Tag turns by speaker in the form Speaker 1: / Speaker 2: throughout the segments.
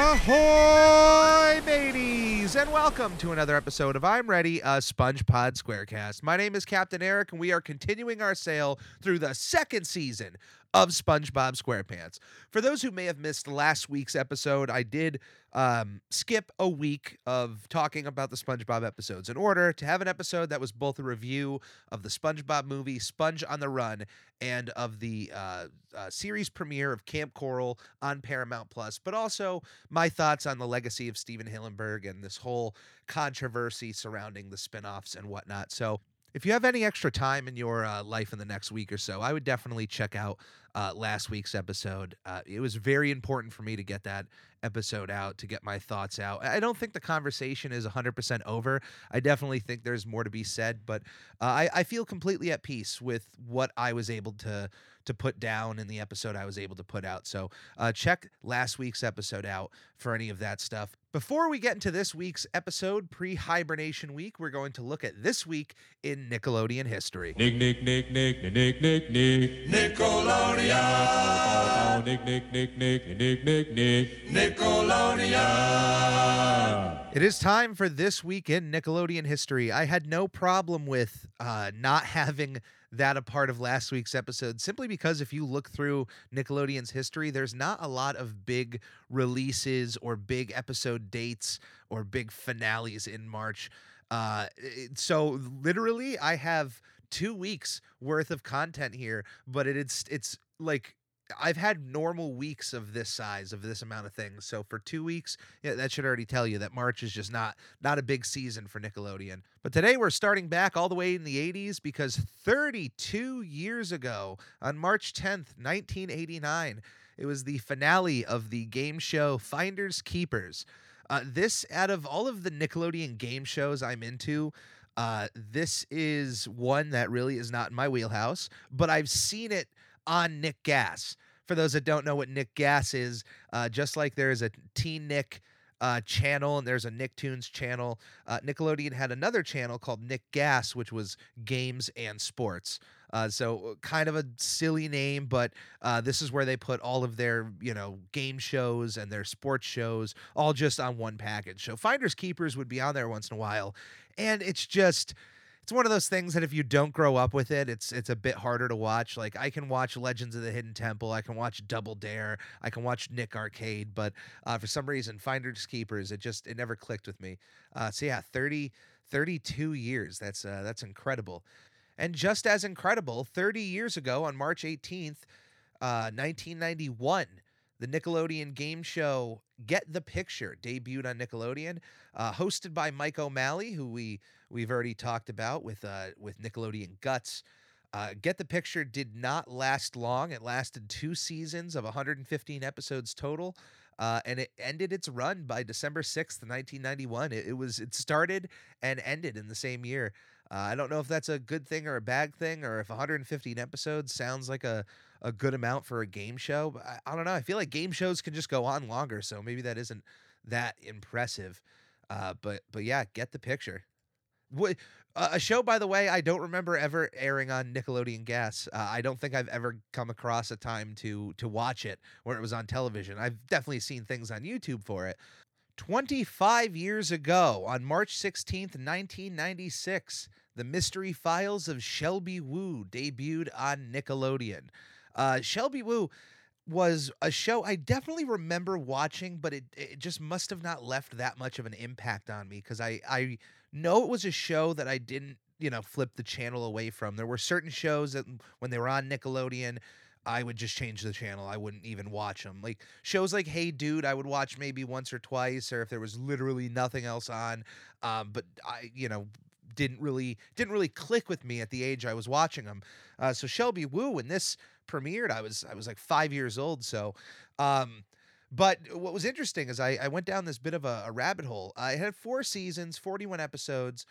Speaker 1: Ahoy, mateys, and welcome to another episode of I'm Ready, a SpongePod Squarecast. My name is Captain Eric, and we are continuing our sail through the second season of SpongeBob SquarePants. For those who may have missed last week's episode, I did um, skip a week of talking about the SpongeBob episodes in order to have an episode that was both a review of the SpongeBob movie Sponge on the Run and of the uh, uh, series premiere of Camp Coral on Paramount Plus, but also my thoughts on the legacy of Stephen Hillenburg and this whole controversy surrounding the spinoffs and whatnot. So if you have any extra time in your uh, life in the next week or so, I would definitely check out uh, last week's episode. Uh, it was very important for me to get that episode out, to get my thoughts out. I don't think the conversation is 100% over. I definitely think there's more to be said, but uh, I, I feel completely at peace with what I was able to to put down in the episode I was able to put out. So uh, check last week's episode out for any of that stuff. Before we get into this week's episode, pre hibernation week, we're going to look at this week in Nickelodeon history.
Speaker 2: Nick, Nick, Nick, Nick, Nick, Nick, Nick, Nickelodeon. Nick, Nick, Nick, Nick, Nick, Nick, Nick, Nickelodeon.
Speaker 1: It is time for this week in Nickelodeon history. I had no problem with uh, not having that a part of last week's episode simply because if you look through Nickelodeon's history, there's not a lot of big releases or big episode dates or big finales in March. Uh, so literally, I have two weeks worth of content here, but it, it's it's like I've had normal weeks of this size of this amount of things. So for two weeks, yeah, that should already tell you that March is just not not a big season for Nickelodeon. But today we're starting back all the way in the 80s because 32 years ago, on March 10th, 1989, it was the finale of the game show Finders Keepers. Uh, this, out of all of the Nickelodeon game shows I'm into, uh, this is one that really is not in my wheelhouse, but I've seen it on Nick Gas. For those that don't know what Nick Gas is, uh, just like there is a Teen Nick uh, channel and there's a Nicktoons channel, uh, Nickelodeon had another channel called Nick Gas, which was games and sports. Uh, so kind of a silly name, but uh, this is where they put all of their you know game shows and their sports shows all just on one package. So Finders Keepers would be on there once in a while, and it's just it's one of those things that if you don't grow up with it, it's it's a bit harder to watch. Like I can watch Legends of the Hidden Temple, I can watch Double Dare, I can watch Nick Arcade, but uh, for some reason, Finders Keepers, it just it never clicked with me. Uh, so yeah, 30, 32 years. That's uh, that's incredible. And just as incredible, 30 years ago on March 18th, uh, 1991, the Nickelodeon game show Get the Picture debuted on Nickelodeon, uh, hosted by Mike O'Malley, who we we've already talked about with uh, with Nickelodeon Guts. Uh, Get the Picture did not last long. It lasted two seasons of 115 episodes total, uh, and it ended its run by December 6th, 1991. It, it was it started and ended in the same year. Uh, I don't know if that's a good thing or a bad thing, or if 115 episodes sounds like a, a good amount for a game show. But I, I don't know. I feel like game shows can just go on longer, so maybe that isn't that impressive. Uh, but but yeah, get the picture. What uh, a show, by the way, I don't remember ever airing on Nickelodeon Gas. Uh, I don't think I've ever come across a time to to watch it where it was on television. I've definitely seen things on YouTube for it. 25 years ago, on March 16th, 1996, The Mystery Files of Shelby Woo debuted on Nickelodeon. Uh, Shelby Woo was a show I definitely remember watching, but it, it just must have not left that much of an impact on me because I, I know it was a show that I didn't, you know, flip the channel away from. There were certain shows that when they were on Nickelodeon, I would just change the channel. I wouldn't even watch them. Like shows like Hey Dude, I would watch maybe once or twice, or if there was literally nothing else on. Um, but I, you know, didn't really didn't really click with me at the age I was watching them. Uh, so Shelby Woo, when this premiered, I was I was like five years old. So. Um, but what was interesting is I, I went down this bit of a, a rabbit hole. I had four seasons, 41 episodes.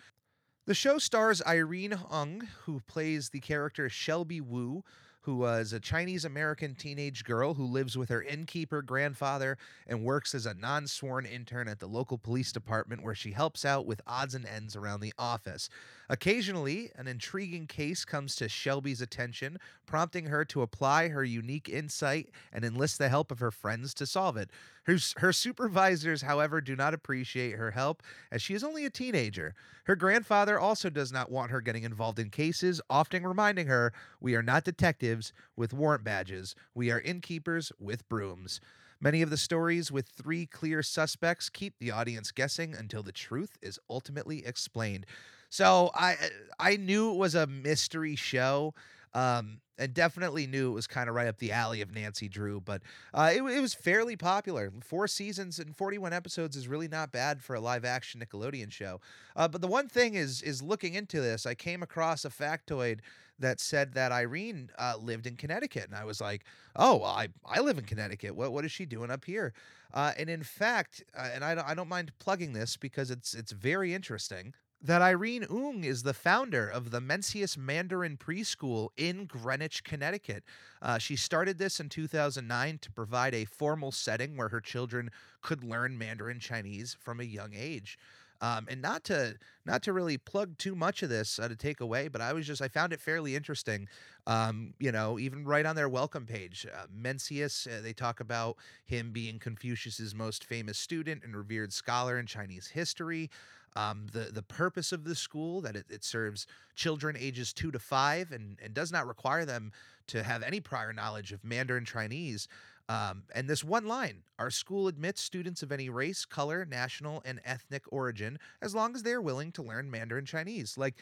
Speaker 1: The show stars Irene Hung, who plays the character Shelby Woo, who was a Chinese American teenage girl who lives with her innkeeper grandfather and works as a non sworn intern at the local police department where she helps out with odds and ends around the office. Occasionally, an intriguing case comes to Shelby's attention, prompting her to apply her unique insight and enlist the help of her friends to solve it. Her, her supervisors, however, do not appreciate her help as she is only a teenager. Her grandfather also does not want her getting involved in cases, often reminding her, We are not detectives with warrant badges, we are innkeepers with brooms. Many of the stories with three clear suspects keep the audience guessing until the truth is ultimately explained. So I I knew it was a mystery show. Um, and definitely knew it was kind of right up the alley of Nancy Drew, but uh, it, it was fairly popular. Four seasons and 41 episodes is really not bad for a live action Nickelodeon show. Uh, but the one thing is, is looking into this, I came across a factoid that said that Irene uh, lived in Connecticut, and I was like, "Oh, well, I I live in Connecticut. What what is she doing up here?" Uh, and in fact, uh, and I I don't mind plugging this because it's it's very interesting that Irene Ung is the founder of the Mencius Mandarin Preschool in Greenwich, Connecticut. Uh, she started this in 2009 to provide a formal setting where her children could learn Mandarin Chinese from a young age. Um, and not to not to really plug too much of this uh, to take away, but I was just I found it fairly interesting. Um, you know, even right on their welcome page, uh, Mencius uh, they talk about him being Confucius's most famous student and revered scholar in Chinese history. Um, the the purpose of the school that it, it serves children ages two to five and and does not require them to have any prior knowledge of Mandarin Chinese. Um, and this one line our school admits students of any race, color, national, and ethnic origin as long as they are willing to learn Mandarin Chinese. Like,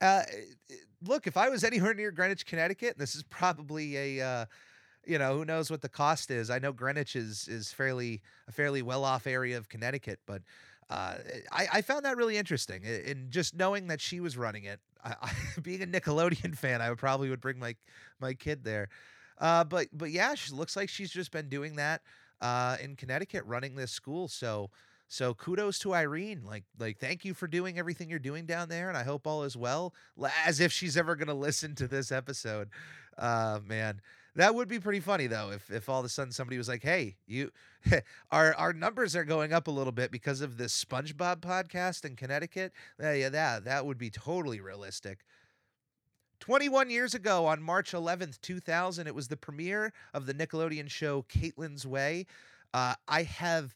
Speaker 1: uh, look, if I was anywhere near Greenwich, Connecticut, this is probably a. Uh, you know who knows what the cost is. I know Greenwich is is fairly a fairly well off area of Connecticut, but uh, I, I found that really interesting. And just knowing that she was running it, I, I, being a Nickelodeon fan, I would probably would bring my my kid there. Uh, but but yeah, she looks like she's just been doing that uh, in Connecticut, running this school. So so kudos to Irene. Like like thank you for doing everything you're doing down there, and I hope all is well. As if she's ever gonna listen to this episode. Uh, man. That would be pretty funny though, if if all of a sudden somebody was like, "Hey, you, our our numbers are going up a little bit because of this SpongeBob podcast in Connecticut." Uh, yeah, that that would be totally realistic. 21 years ago, on March 11th, 2000, it was the premiere of the Nickelodeon show Caitlin's Way. Uh, I have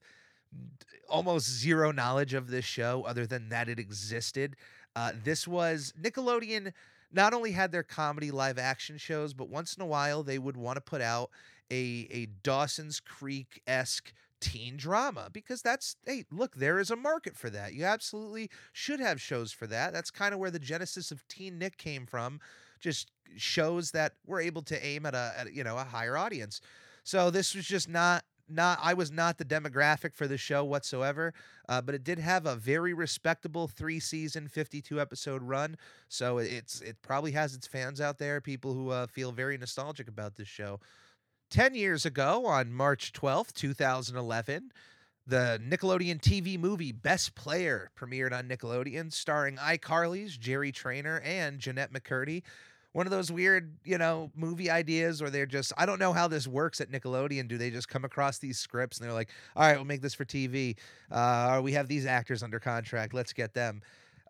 Speaker 1: almost zero knowledge of this show other than that it existed. Uh, this was Nickelodeon not only had their comedy live action shows, but once in a while they would want to put out a a Dawson's Creek esque teen drama because that's hey look there is a market for that you absolutely should have shows for that that's kind of where the genesis of teen nick came from just shows that we're able to aim at a at, you know a higher audience so this was just not not I was not the demographic for the show whatsoever, uh, but it did have a very respectable three season, fifty two episode run. So it's it probably has its fans out there, people who uh, feel very nostalgic about this show. Ten years ago, on March twelfth, two thousand eleven. The Nickelodeon TV movie Best Player premiered on Nickelodeon, starring iCarly's Jerry Trainor and Jennette McCurdy one of those weird, you know, movie ideas where they're just I don't know how this works at Nickelodeon. Do they just come across these scripts and they're like, all right, we'll make this for TV. Uh, we have these actors under contract. Let's get them.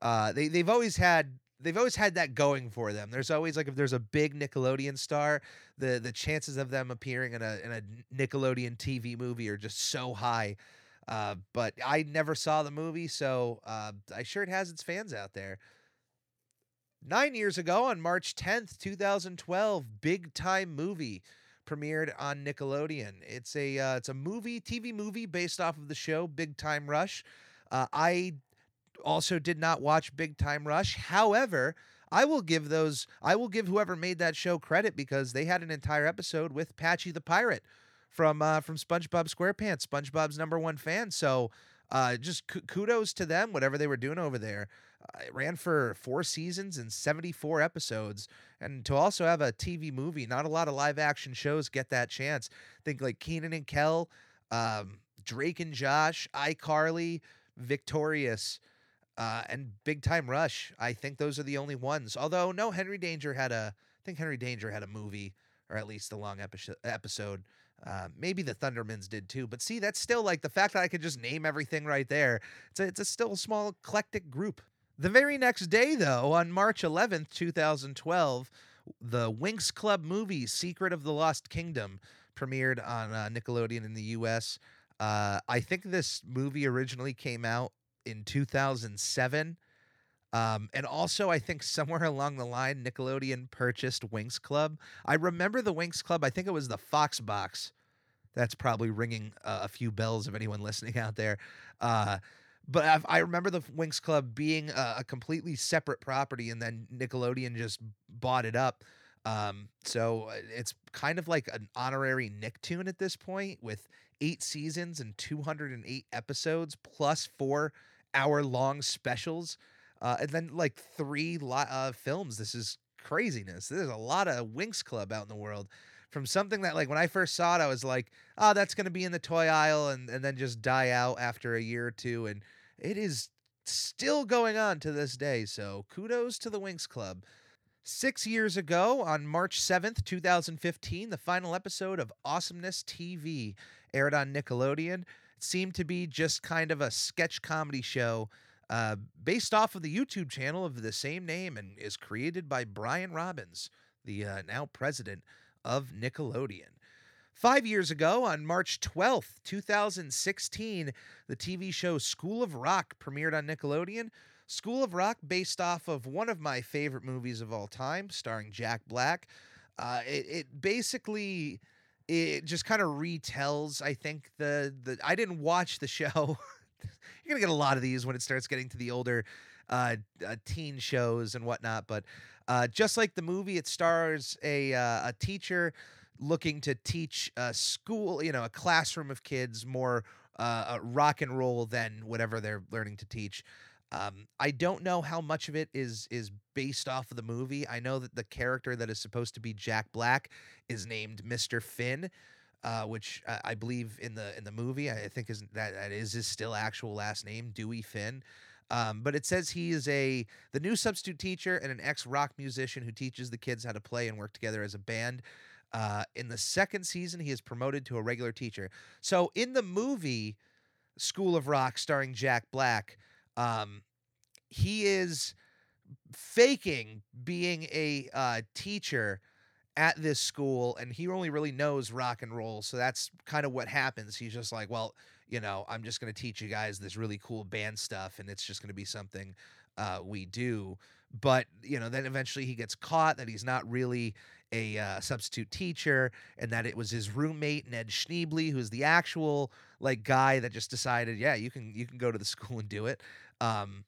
Speaker 1: Uh, they they've always had they've always had that going for them. There's always like if there's a big Nickelodeon star, the the chances of them appearing in a in a Nickelodeon TV movie are just so high. Uh, but I never saw the movie, so uh, I sure it has its fans out there. Nine years ago, on March 10th, 2012, Big Time Movie premiered on Nickelodeon. It's a uh, it's a movie, TV movie based off of the show Big Time Rush. Uh, I also did not watch Big Time Rush. However, I will give those I will give whoever made that show credit because they had an entire episode with Patchy the Pirate from uh, from SpongeBob SquarePants, SpongeBob's number one fan. So uh, just kudos to them, whatever they were doing over there. Uh, it ran for four seasons and 74 episodes. And to also have a TV movie, not a lot of live action shows get that chance. Think like Kenan and Kel, um, Drake and Josh, iCarly, Victorious, uh, and Big Time Rush. I think those are the only ones. Although no, Henry Danger had a. I think Henry Danger had a movie or at least a long episode. Episode. Uh, maybe the Thundermans did too, but see, that's still like the fact that I could just name everything right there. It's a, it's a still small eclectic group. The very next day, though, on March 11th, 2012, the Winx Club movie Secret of the Lost Kingdom premiered on uh, Nickelodeon in the U.S. Uh, I think this movie originally came out in 2007. Um, and also, I think somewhere along the line, Nickelodeon purchased Winx Club. I remember the Winx Club. I think it was the Fox box. That's probably ringing uh, a few bells of anyone listening out there. Uh, but I've, I remember the Winx Club being a, a, completely separate property, and then Nickelodeon just bought it up. Um, so uh, it's kind of like an honorary Nicktoon at this point, with eight seasons and 208 episodes, plus four hour long specials uh, and then like three li- uh, films. This is craziness. There's a lot of Winx Club out in the world. From something that like when I first saw it, I was like, oh, that's gonna be in the toy aisle and, and then just die out after a year or two. And it is still going on to this day. So kudos to the Winx Club. Six years ago, on March 7th, 2015, the final episode of Awesomeness TV aired on Nickelodeon. Seemed to be just kind of a sketch comedy show uh, based off of the YouTube channel of the same name and is created by Brian Robbins, the uh, now president of Nickelodeon. Five years ago, on March 12th, 2016, the TV show School of Rock premiered on Nickelodeon. School of Rock, based off of one of my favorite movies of all time, starring Jack Black. Uh, it, it basically it just kind of retells i think the the i didn't watch the show you're gonna get a lot of these when it starts getting to the older uh, uh, teen shows and whatnot. But uh, just like the movie, it stars a uh, a teacher looking to teach a school, you know, a classroom of kids more uh, rock and roll than whatever they're learning to teach. Um, I don't know how much of it is is based off of the movie. I know that the character that is supposed to be Jack Black is named Mr. Finn, uh, which I, I, believe in the in the movie I think is that that is his still actual last name, Dewey Finn. Um, but it says he is a the new substitute teacher and an ex rock musician who teaches the kids how to play and work together as a band. Uh, in the second season, he is promoted to a regular teacher. So in the movie School of Rock, starring Jack Black, um, he is faking being a uh, teacher at this school and he only really knows rock and roll. So that's kind of what happens. He's just like, well, you know, I'm just going to teach you guys this really cool band stuff and it's just going to be something uh, we do. But, you know, then eventually he gets caught that he's not really a uh, substitute teacher and that it was his roommate Ned Schneebly who's the actual like guy that just decided, yeah, you can you can go to the school and do it. Um,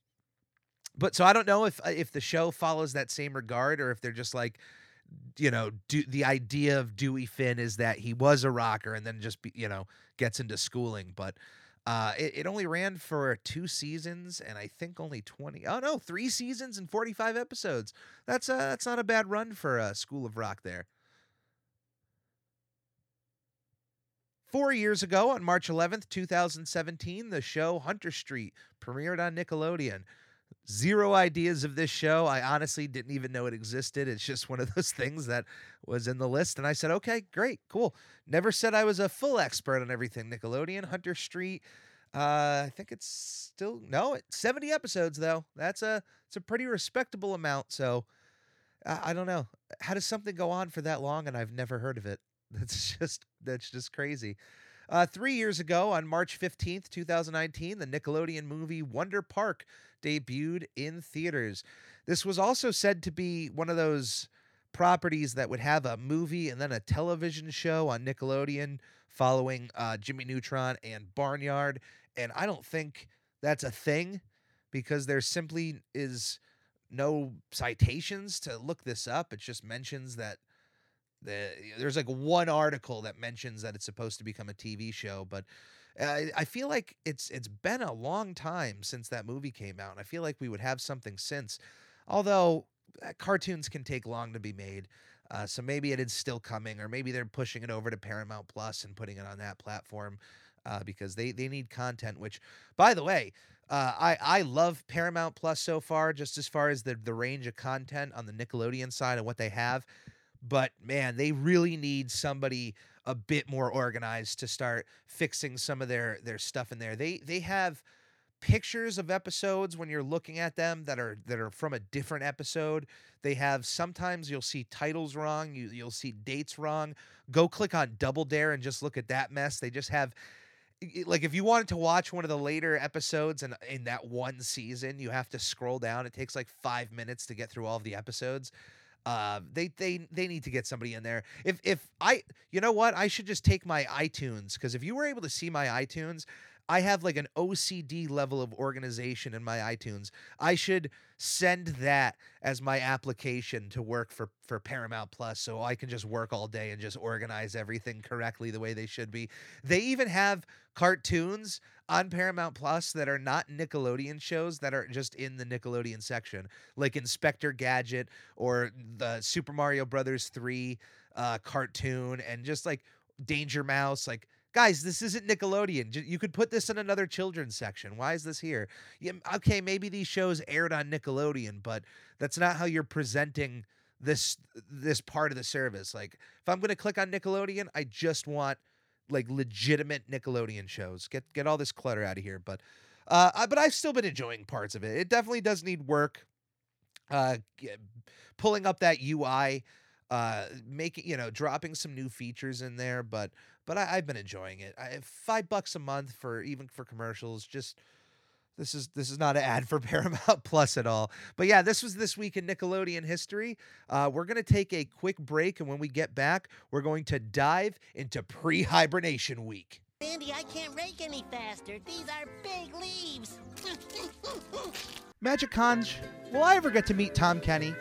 Speaker 1: but so I don't know if if the show follows that same regard or if they're just like you know, do, the idea of Dewey Finn is that he was a rocker and then just be, you know gets into schooling, but uh, it, it only ran for two seasons and I think only twenty. Oh no, three seasons and forty five episodes. That's uh, that's not a bad run for uh, School of Rock there. Four years ago, on March 11th, 2017, the show Hunter Street premiered on Nickelodeon zero ideas of this show. I honestly didn't even know it existed. It's just one of those things that was in the list. And I said, okay, great, cool. Never said I was a full expert on everything Nickelodeon, Hunter Street. Uh, I think it's still no, it's 70 episodes though. That's a it's a pretty respectable amount. So I, don't know. How does something go on for that long and I've never heard of it? That's just that's just crazy. Uh, three years ago, on March 15th, 2019, the Nickelodeon movie Wonder Park debuted in theaters. This was also said to be one of those properties that would have a movie and then a television show on Nickelodeon following uh, Jimmy Neutron and Barnyard. And I don't think that's a thing because there simply is no citations to look this up. It just mentions that the, there's like one article that mentions that it's supposed to become a TV show, but I, I feel like it's it's been a long time since that movie came out, and I feel like we would have something since. Although uh, cartoons can take long to be made, uh, so maybe it is still coming, or maybe they're pushing it over to Paramount Plus and putting it on that platform uh, because they they need content. Which, by the way, uh, I I love Paramount Plus so far, just as far as the the range of content on the Nickelodeon side and what they have. but man, they really need somebody a bit more organized to start fixing some of their their stuff in there. They they have pictures of episodes when you're looking at them that are that are from a different episode. They have sometimes you'll see titles wrong, you you'll see dates wrong. Go click on Double Dare and just look at that mess. They just have like if you wanted to watch one of the later episodes and in that one season, you have to scroll down. It takes like 5 minutes to get through all of the episodes. Uh, they they they need to get somebody in there. If if I you know what I should just take my iTunes because if you were able to see my iTunes, I have like an OCD level of organization in my iTunes. I should send that as my application to work for for Paramount Plus so I can just work all day and just organize everything correctly the way they should be. They even have cartoons on Paramount Plus that are not Nickelodeon shows that are just in the Nickelodeon section, like Inspector Gadget or the Super Mario Brothers 3 uh, cartoon and just like Danger Mouse like guys this isn't nickelodeon you could put this in another children's section why is this here? Yeah, okay maybe these shows aired on nickelodeon but that's not how you're presenting this this part of the service like if i'm going to click on nickelodeon i just want like legitimate nickelodeon shows. Get get all this clutter out of here but uh I- but i've still been enjoying parts of it. It definitely does need work uh pulling up that ui uh making you know dropping some new features in there but but I, I've been enjoying it. I, five bucks a month for even for commercials. Just this is this is not an ad for Paramount Plus at all. But yeah, this was this week in Nickelodeon history. Uh, we're gonna take a quick break, and when we get back, we're going to dive into pre-hibernation week.
Speaker 3: Andy, I can't rake any faster. These are big leaves.
Speaker 1: Magic Conch, will I ever get to meet Tom Kenny?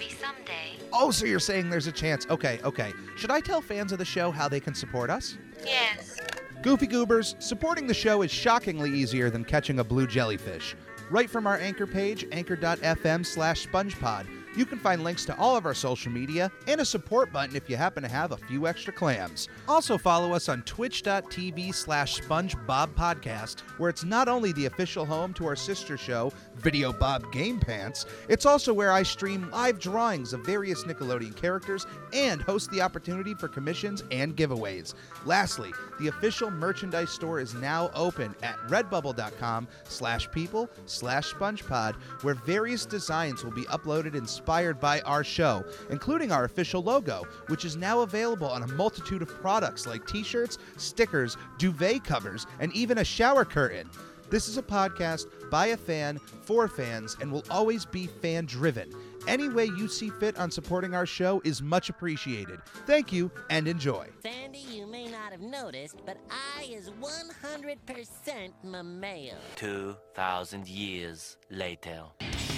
Speaker 4: Maybe someday.
Speaker 1: Oh, so you're saying there's a chance? Okay, okay. Should I tell fans of the show how they can support us?
Speaker 4: Yes.
Speaker 1: Goofy Goobers, supporting the show is shockingly easier than catching a blue jellyfish. Right from our anchor page, anchor.fm slash spongepod, you can find links to all of our social media and a support button if you happen to have a few extra clams. Also follow us on twitch.tv slash spongebobpodcast, where it's not only the official home to our sister show, Video Bob Game Pants, it's also where I stream live drawings of various Nickelodeon characters and host the opportunity for commissions and giveaways. Lastly, the official merchandise store is now open at redbubble.com slash people slash spongepod, where various designs will be uploaded inspired by our show, including our official logo, which is now available on a multitude of products like t-shirts, stickers, duvet covers, and even a shower curtain. This is a podcast by a fan for fans and will always be fan driven. Any way you see fit on supporting our show is much appreciated. Thank you and enjoy.
Speaker 3: Sandy, you may not have noticed, but I is 100% mammal.
Speaker 5: 2,000 years later.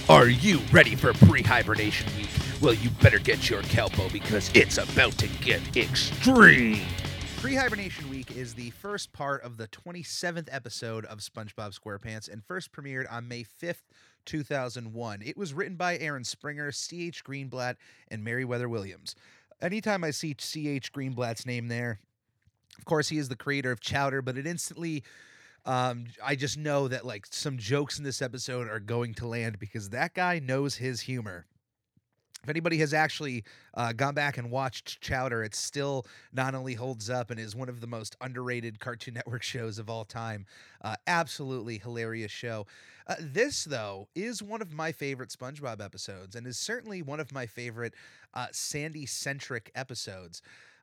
Speaker 6: Are you ready for pre hibernation week? Well, you better get your kelpo because it's about to get extreme.
Speaker 1: Pre Hibernation Week is the first part of the 27th episode of SpongeBob SquarePants and first premiered on May 5th, 2001. It was written by Aaron Springer, C.H. Greenblatt, and Meriwether Williams. Anytime I see C.H. Greenblatt's name there, of course, he is the creator of Chowder, but it instantly. Um, I just know that like some jokes in this episode are going to land because that guy knows his humor if anybody has actually uh, gone back and watched Chowder, it still not only holds up and is one of the most underrated Cartoon Network shows of all time. Uh, absolutely hilarious show. Uh, this, though, is one of my favorite SpongeBob episodes and is certainly one of my favorite uh, Sandy centric episodes.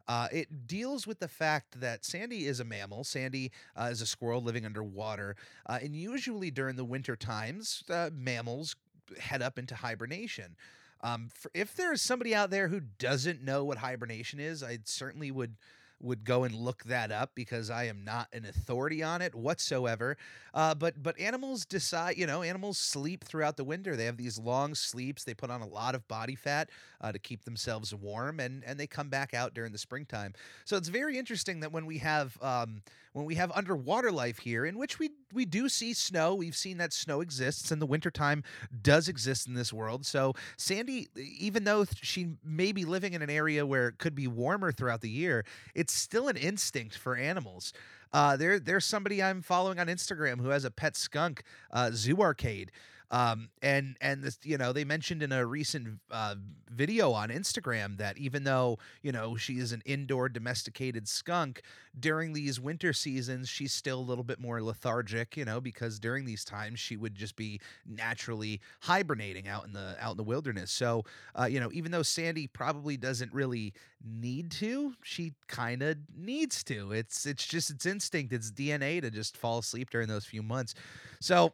Speaker 1: Uh, it deals with the fact that Sandy is a mammal. Sandy uh, is a squirrel living underwater. Uh, and usually during the winter times, uh, mammals head up into hibernation. Um, for, if there's somebody out there who doesn't know what hibernation is, I certainly would would go and look that up because I am not an authority on it whatsoever. Uh, but but animals decide, you know, animals sleep throughout the winter. They have these long sleeps. They put on a lot of body fat uh, to keep themselves warm, and and they come back out during the springtime. So it's very interesting that when we have um, when we have underwater life here, in which we we do see snow. We've seen that snow exists, and the wintertime does exist in this world. So Sandy, even though she may be living in an area where it could be warmer throughout the year, it's still an instinct for animals. Uh, there, there's somebody I'm following on Instagram who has a pet skunk, uh, Zoo Arcade. Um, and and this, you know, they mentioned in a recent uh, video on Instagram that even though you know she is an indoor domesticated skunk, during these winter seasons she's still a little bit more lethargic. You know, because during these times she would just be naturally hibernating out in the out in the wilderness. So, uh, you know, even though Sandy probably doesn't really need to, she kind of needs to. It's it's just its instinct, it's DNA to just fall asleep during those few months. So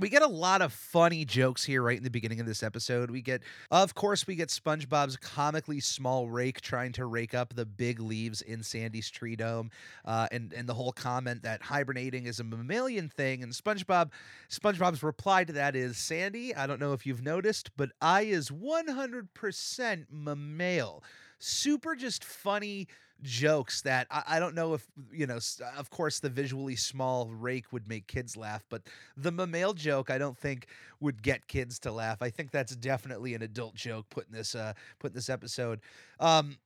Speaker 1: we get a lot of funny jokes here right in the beginning of this episode. We get, of course, we get SpongeBob's comically small rake trying to rake up the big leaves in Sandy's tree dome, uh, and and the whole comment that hibernating is a mammalian thing. And SpongeBob, SpongeBob's reply to that is, Sandy, I don't know if you've noticed, but I is one hundred percent mammal. Super, just funny jokes that I, I don't know if you know of course the visually small rake would make kids laugh but the mammal joke i don't think would get kids to laugh. I think that's definitely an adult joke Putting this uh put in this episode. Um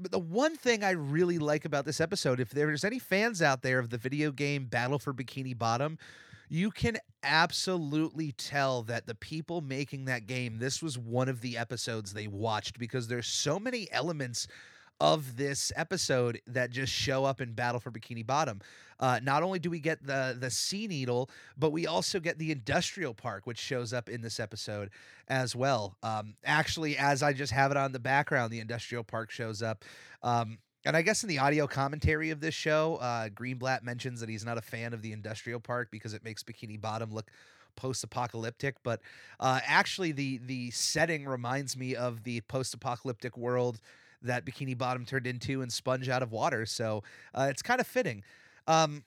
Speaker 1: but the one thing I really like about this episode, if there's any fans out there of the video game Battle for Bikini Bottom, you can absolutely tell that the people making that game, this was one of the episodes they watched because there's so many elements of this episode that just show up in Battle for Bikini Bottom. Uh, not only do we get the the Sea Needle, but we also get the industrial park, which shows up in this episode as well. Um, actually, as I just have it on the background, the industrial park shows up. Um, and I guess in the audio commentary of this show, uh, Greenblatt mentions that he's not a fan of the industrial park because it makes Bikini Bottom look post-apocalyptic. But uh, actually, the the setting reminds me of the post-apocalyptic world that Bikini Bottom turned into and Sponge Out of Water. So uh, it's kind of fitting. Um,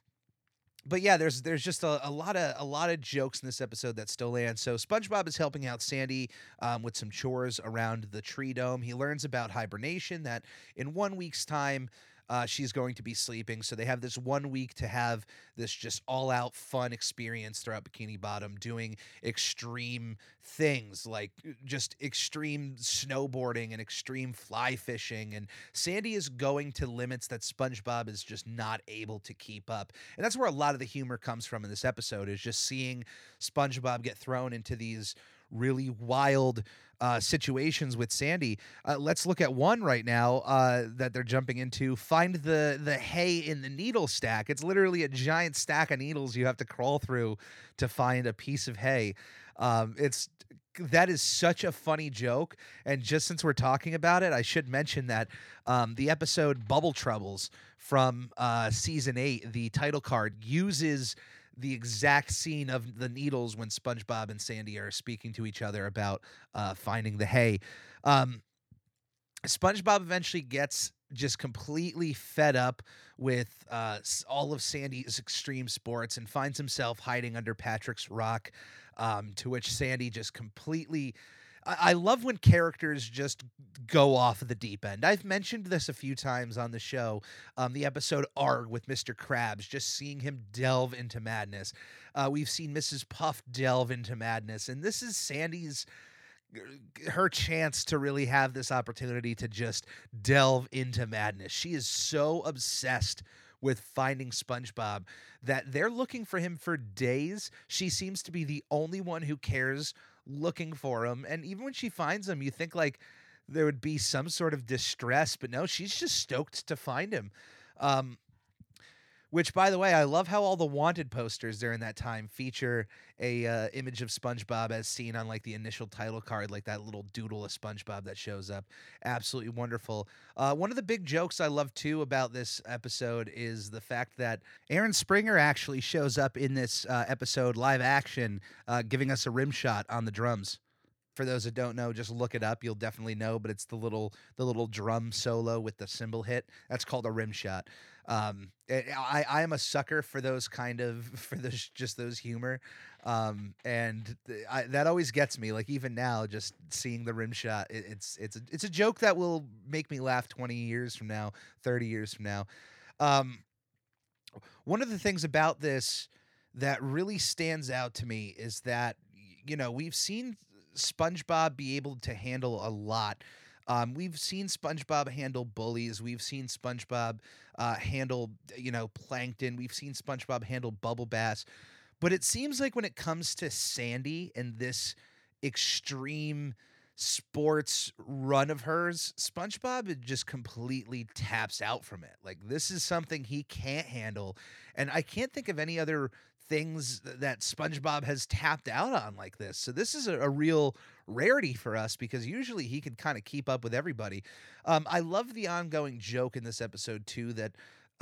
Speaker 1: but yeah, there's there's just a, a lot of a lot of jokes in this episode that still land. So SpongeBob is helping out Sandy um, with some chores around the tree dome. He learns about hibernation that in one week's time. Uh, she's going to be sleeping, so they have this one week to have this just all-out fun experience throughout Bikini Bottom, doing extreme things like uh, just extreme snowboarding and extreme fly fishing. And Sandy is going to limits that SpongeBob is just not able to keep up. And that's where a lot of the humor comes from in this episode is just seeing SpongeBob get thrown into these really wild uh, situations with Sandy. Uh, let's look at one right now uh, that they're jumping into. Find the the hay in the needle stack. It's literally a giant stack of needles you have to crawl through to find a piece of hay. Um, it's that is such a funny joke. And just since we're talking about it, I should mention that um, the episode Bubble Troubles from uh, season eight, the title card uses the exact scene of the needles when SpongeBob and Sandy are speaking to each other about uh, finding the hay. Um, SpongeBob eventually gets just completely fed up with uh, all of Sandy's extreme sports and finds himself hiding under Patrick's rock. Um, to which Sandy just completely. I love when characters just go off the deep end. I've mentioned this a few times on the show. Um, the episode Arg with Mr. Krabs, just seeing him delve into madness. Uh, we've seen Mrs. Puff delve into madness, and this is Sandy's her chance to really have this opportunity to just delve into madness. She is so obsessed with finding SpongeBob that they're looking for him for days. She seems to be the only one who cares looking for him. And even when she finds him, you think like there would be some sort of distress, but no, she's just stoked to find him. Um, which, by the way, I love how all the wanted posters during that time feature a uh, image of SpongeBob as seen on like the initial title card, like that little doodle of SpongeBob that shows up. Absolutely wonderful. Uh, one of the big jokes I love too about this episode is the fact that Aaron Springer actually shows up in this uh, episode live action, uh, giving us a rim shot on the drums. For those that don't know, just look it up. You'll definitely know. But it's the little the little drum solo with the cymbal hit. That's called a rim shot. Um, eh, I I am a sucker for those kind of for those just those humor, um, and I, that always gets me. Like even now, just seeing the rim shot, it, it's it's a, it's a joke that will make me laugh twenty years from now, thirty years from now. Um, one of the things about this that really stands out to me is that you know we've seen SpongeBob be able to handle a lot. Um, we've seen SpongeBob handle bullies. We've seen SpongeBob uh, handle you know plankton. We've seen SpongeBob handle bubble bass. But it seems like when it comes to Sandy and this extreme sports run of hers, SpongeBob just completely taps out from it. Like this is something he can't handle, and I can't think of any other things that SpongeBob has tapped out on like this. So this is a, a real rarity for us because usually he can kind of keep up with everybody. Um, I love the ongoing joke in this episode too that.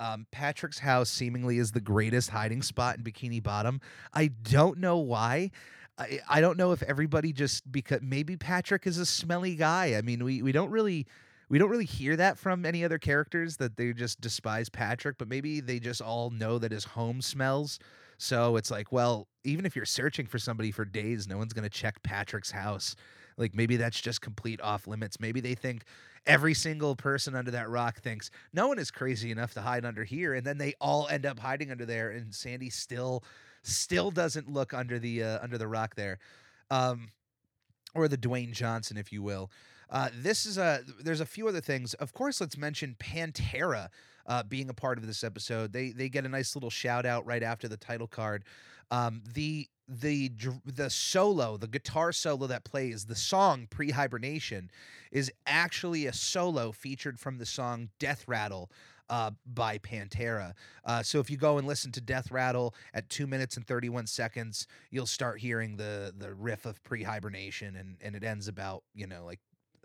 Speaker 1: Um, Patrick's house seemingly is the greatest hiding spot in Bikini Bottom. I don't know why. I, I don't know if everybody just because maybe Patrick is a smelly guy. I mean, we we don't really we don't really hear that from any other characters that they just despise Patrick, but maybe they just all know that his home smells. So it's like, well, even if you're searching for somebody for days, no one's going to check Patrick's house. Like maybe that's just complete off limits. Maybe they think every single person under that rock thinks no one is crazy enough to hide under here and then they all end up hiding under there and Sandy still still doesn't look under the uh, under the rock there. Um or the Dwayne Johnson if you will. Uh, this is a there's a few other things. Of course, let's mention Pantera uh, being a part of this episode. They they get a nice little shout out right after the title card. Um, the the the solo, the guitar solo that plays the song pre hibernation is actually a solo featured from the song Death Rattle. Uh, by Pantera. Uh, so if you go and listen to Death Rattle at two minutes and 31 seconds, you'll start hearing the the riff of pre hibernation, and and it ends about you know like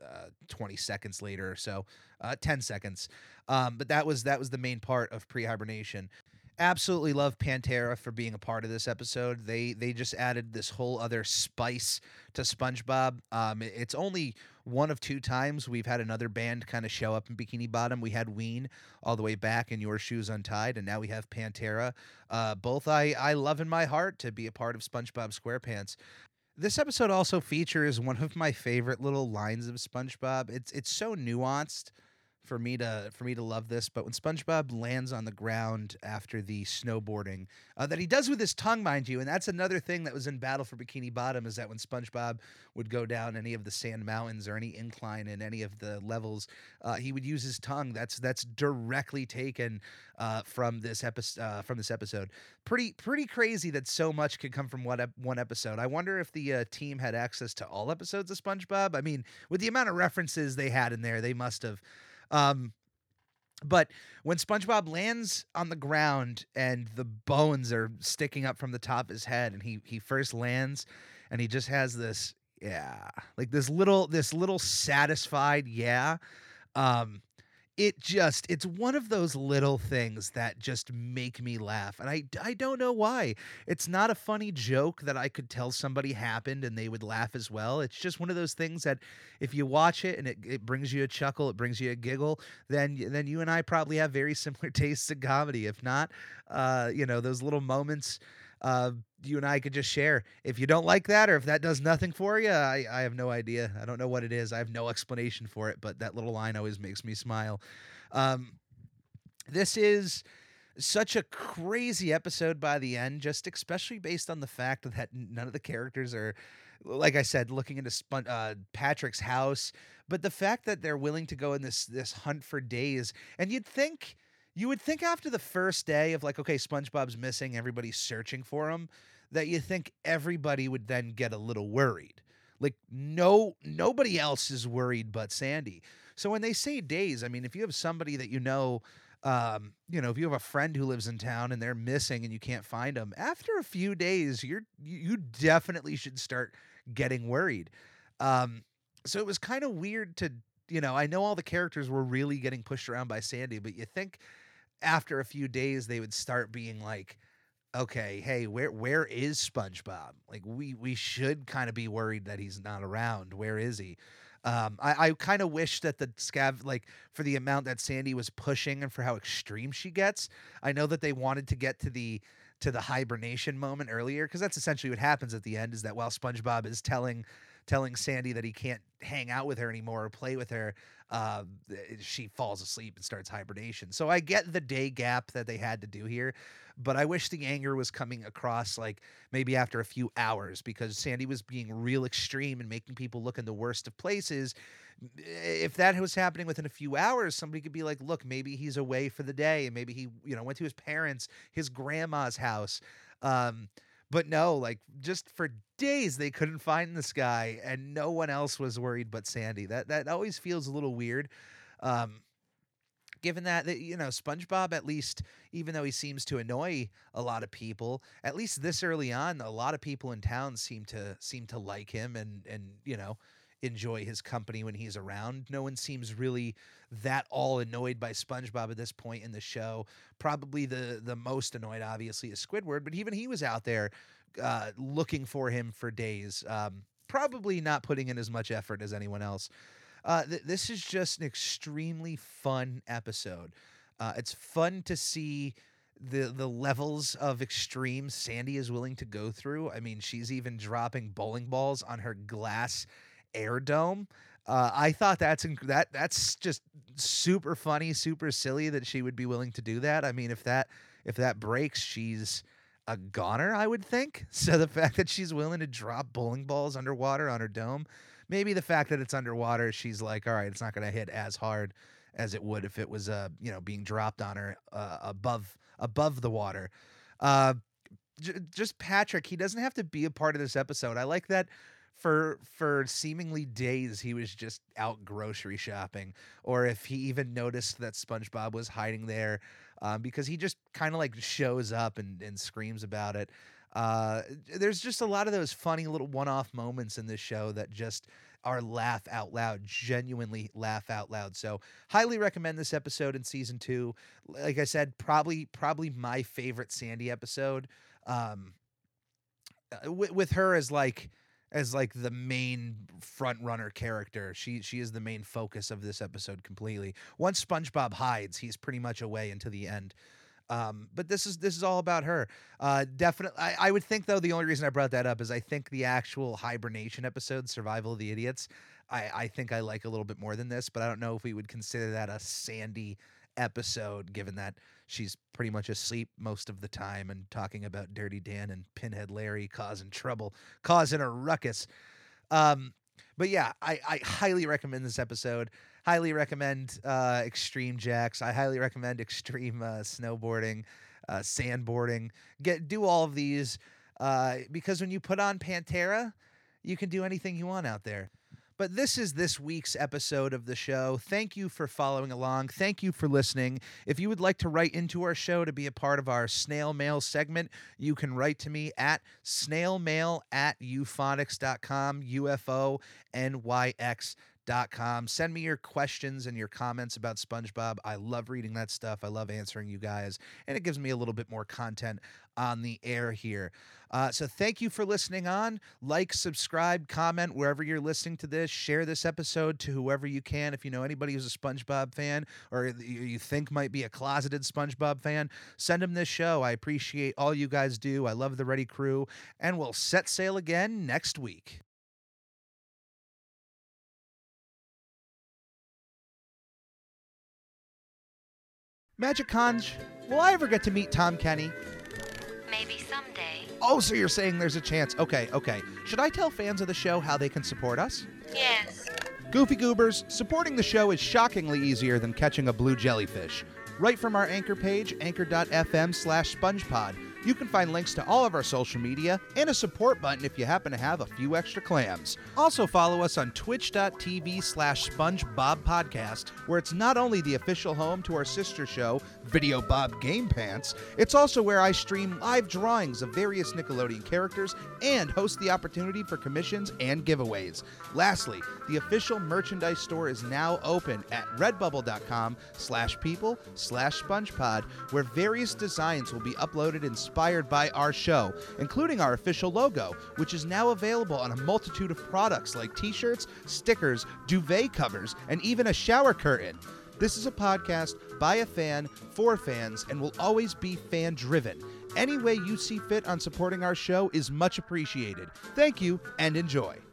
Speaker 1: uh, 20 seconds later or so, uh, 10 seconds. Um, but that was that was the main part of pre-hibernation. Absolutely love Pantera for being a part of this episode. They they just added this whole other spice to SpongeBob. Um, it- it's only one of two times we've had another band kind of show up in Bikini Bottom. We had Ween all the way back in Your Shoes Untied, and now we have Pantera. Uh, both I I love in my heart to be a part of SpongeBob SquarePants. This episode also features one of my favorite little lines of SpongeBob. It's it's so nuanced for me to for me to love this, but when SpongeBob lands on the ground after the snowboarding, uh, that he does with his tongue, mind you, and that's another thing that was in Battle for Bikini Bottom is that when SpongeBob would go down any of the sand mountains or any incline in any of the levels, uh, he would use his tongue. That's that's directly taken uh, from this episode. Uh, from this episode, pretty pretty crazy that so much could come from one ep- one episode. I wonder if the uh, team had access to all episodes of SpongeBob. I mean, with the amount of references they had in there, they must have. Um, but when SpongeBob lands on the ground and the bones are sticking up from the top of his head, and he he first lands, and he just has this yeah, like this little this little satisfied yeah. Um, it just it's one of those little things that just make me laugh and I, I don't know why. It's not a funny joke that i could tell somebody happened and they would laugh as well. It's just one of those things that if you watch it and it, it brings you a chuckle it brings you a giggle then then you and i probably have very similar tastes in comedy. If not uh you know those little moments uh, you and I could just share. If you don't like that, or if that does nothing for you, I, I have no idea. I don't know what it is. I have no explanation for it, but that little line always makes me smile. Um, this is such a crazy episode by the end, just especially based on the fact that none of the characters are, like I said, looking into Spon- uh, Patrick's house, but the fact that they're willing to go in this this hunt for days, and you'd think. You would think after the first day of like, okay, SpongeBob's missing, everybody's searching for him, that you think everybody would then get a little worried. Like no nobody else is worried but Sandy. So when they say days, I mean if you have somebody that you know um, you know, if you have a friend who lives in town and they're missing and you can't find them, after a few days, you're you definitely should start getting worried. Um, so it was kind of weird to, you know, I know all the characters were really getting pushed around by Sandy, but you think after a few days they would start being like, okay, hey, where where is SpongeBob? Like we we should kind of be worried that he's not around. Where is he? Um, I, I kind of wish that the scav like for the amount that Sandy was pushing and for how extreme she gets. I know that they wanted to get to the to the hibernation moment earlier because that's essentially what happens at the end is that while SpongeBob is telling telling Sandy that he can't hang out with her anymore or play with her, uh, she falls asleep and starts hibernation. So I get the day gap that they had to do here, but I wish the anger was coming across like maybe after a few hours because Sandy was being real extreme and making people look in the worst of places. If that was happening within a few hours, somebody could be like, look, maybe he's away for the day and maybe he, you know, went to his parents, his grandma's house. Um, but no, like just for days they couldn't find this guy, and no one else was worried but Sandy. That that always feels a little weird. Um, given that, that you know SpongeBob at least even though he seems to annoy a lot of people at least this early on a lot of people in town seem to seem to like him and and you know enjoy his company when he's around no one seems really that all annoyed by SpongeBob at this point in the show probably the the most annoyed obviously is Squidward but even he was out there uh, looking for him for days um, probably not putting in as much effort as anyone else uh, th- this is just an extremely fun episode. Uh, it's fun to see the the levels of extreme Sandy is willing to go through. I mean, she's even dropping bowling balls on her glass air dome. Uh, I thought that's inc- that that's just super funny, super silly that she would be willing to do that. I mean, if that if that breaks, she's a goner, I would think. So the fact that she's willing to drop bowling balls underwater on her dome, maybe the fact that it's underwater, she's like, all right, it's not going to hit as hard as it would if it was, uh, you know, being dropped on her uh, above above the water. Uh, j- just Patrick, he doesn't have to be a part of this episode. I like that for for seemingly days he was just out grocery shopping or if he even noticed that SpongeBob was hiding there um, because he just kind of like shows up and, and screams about it. Uh, there's just a lot of those funny little one-off moments in this show that just are laugh out loud, genuinely laugh out loud. So highly recommend this episode in season two. Like I said, probably probably my favorite Sandy episode. Um, uh, with, with her as like as like the main front runner character. She she is the main focus of this episode completely. Once SpongeBob hides, he's pretty much away until the end. Um, but this is this is all about her. Uh, definitely, I, I would think though the only reason I brought that up is I think the actual hibernation episode, "Survival of the Idiots," I I think I like a little bit more than this. But I don't know if we would consider that a Sandy episode, given that she's pretty much asleep most of the time and talking about Dirty Dan and Pinhead Larry causing trouble, causing a ruckus. Um, but yeah, I, I highly recommend this episode. Highly recommend uh, Extreme Jacks. I highly recommend Extreme uh, Snowboarding, uh, Sandboarding. Get do all of these uh, because when you put on Pantera, you can do anything you want out there. But this is this week's episode of the show. Thank you for following along. Thank you for listening. If you would like to write into our show to be a part of our snail mail segment, you can write to me at snailmail at euphonics.com, UFO dot com. Send me your questions and your comments about SpongeBob. I love reading that stuff. I love answering you guys, and it gives me a little bit more content on the air here. Uh, so thank you for listening on. Like, subscribe, comment wherever you're listening to this. Share this episode to whoever you can. If you know anybody who's a SpongeBob fan or you think might be a closeted SpongeBob fan, send them this show. I appreciate all you guys do. I love the Ready Crew, and we'll set sail again next week. Magic Conch, will I ever get to meet Tom Kenny?
Speaker 4: Maybe someday.
Speaker 1: Oh, so you're saying there's a chance. Okay, okay. Should I tell fans of the show how they can support us?
Speaker 4: Yes.
Speaker 1: Goofy Goobers, supporting the show is shockingly easier than catching a blue jellyfish. Right from our anchor page, anchor.fm slash spongepod, you can find links to all of our social media and a support button if you happen to have a few extra clams. Also follow us on twitch.tv slash spongebobpodcast, where it's not only the official home to our sister show, Video Bob Game Pants, it's also where I stream live drawings of various Nickelodeon characters and host the opportunity for commissions and giveaways. Lastly, the official merchandise store is now open at redbubble.com slash people slash spongepod, where various designs will be uploaded inspired by our show, including our official logo, which is now available on a multitude of products like t-shirts, stickers, duvet covers, and even a shower curtain. This is a podcast by a fan for fans and will always be fan driven. Any way you see fit on supporting our show is much appreciated. Thank you and enjoy.